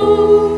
Oh.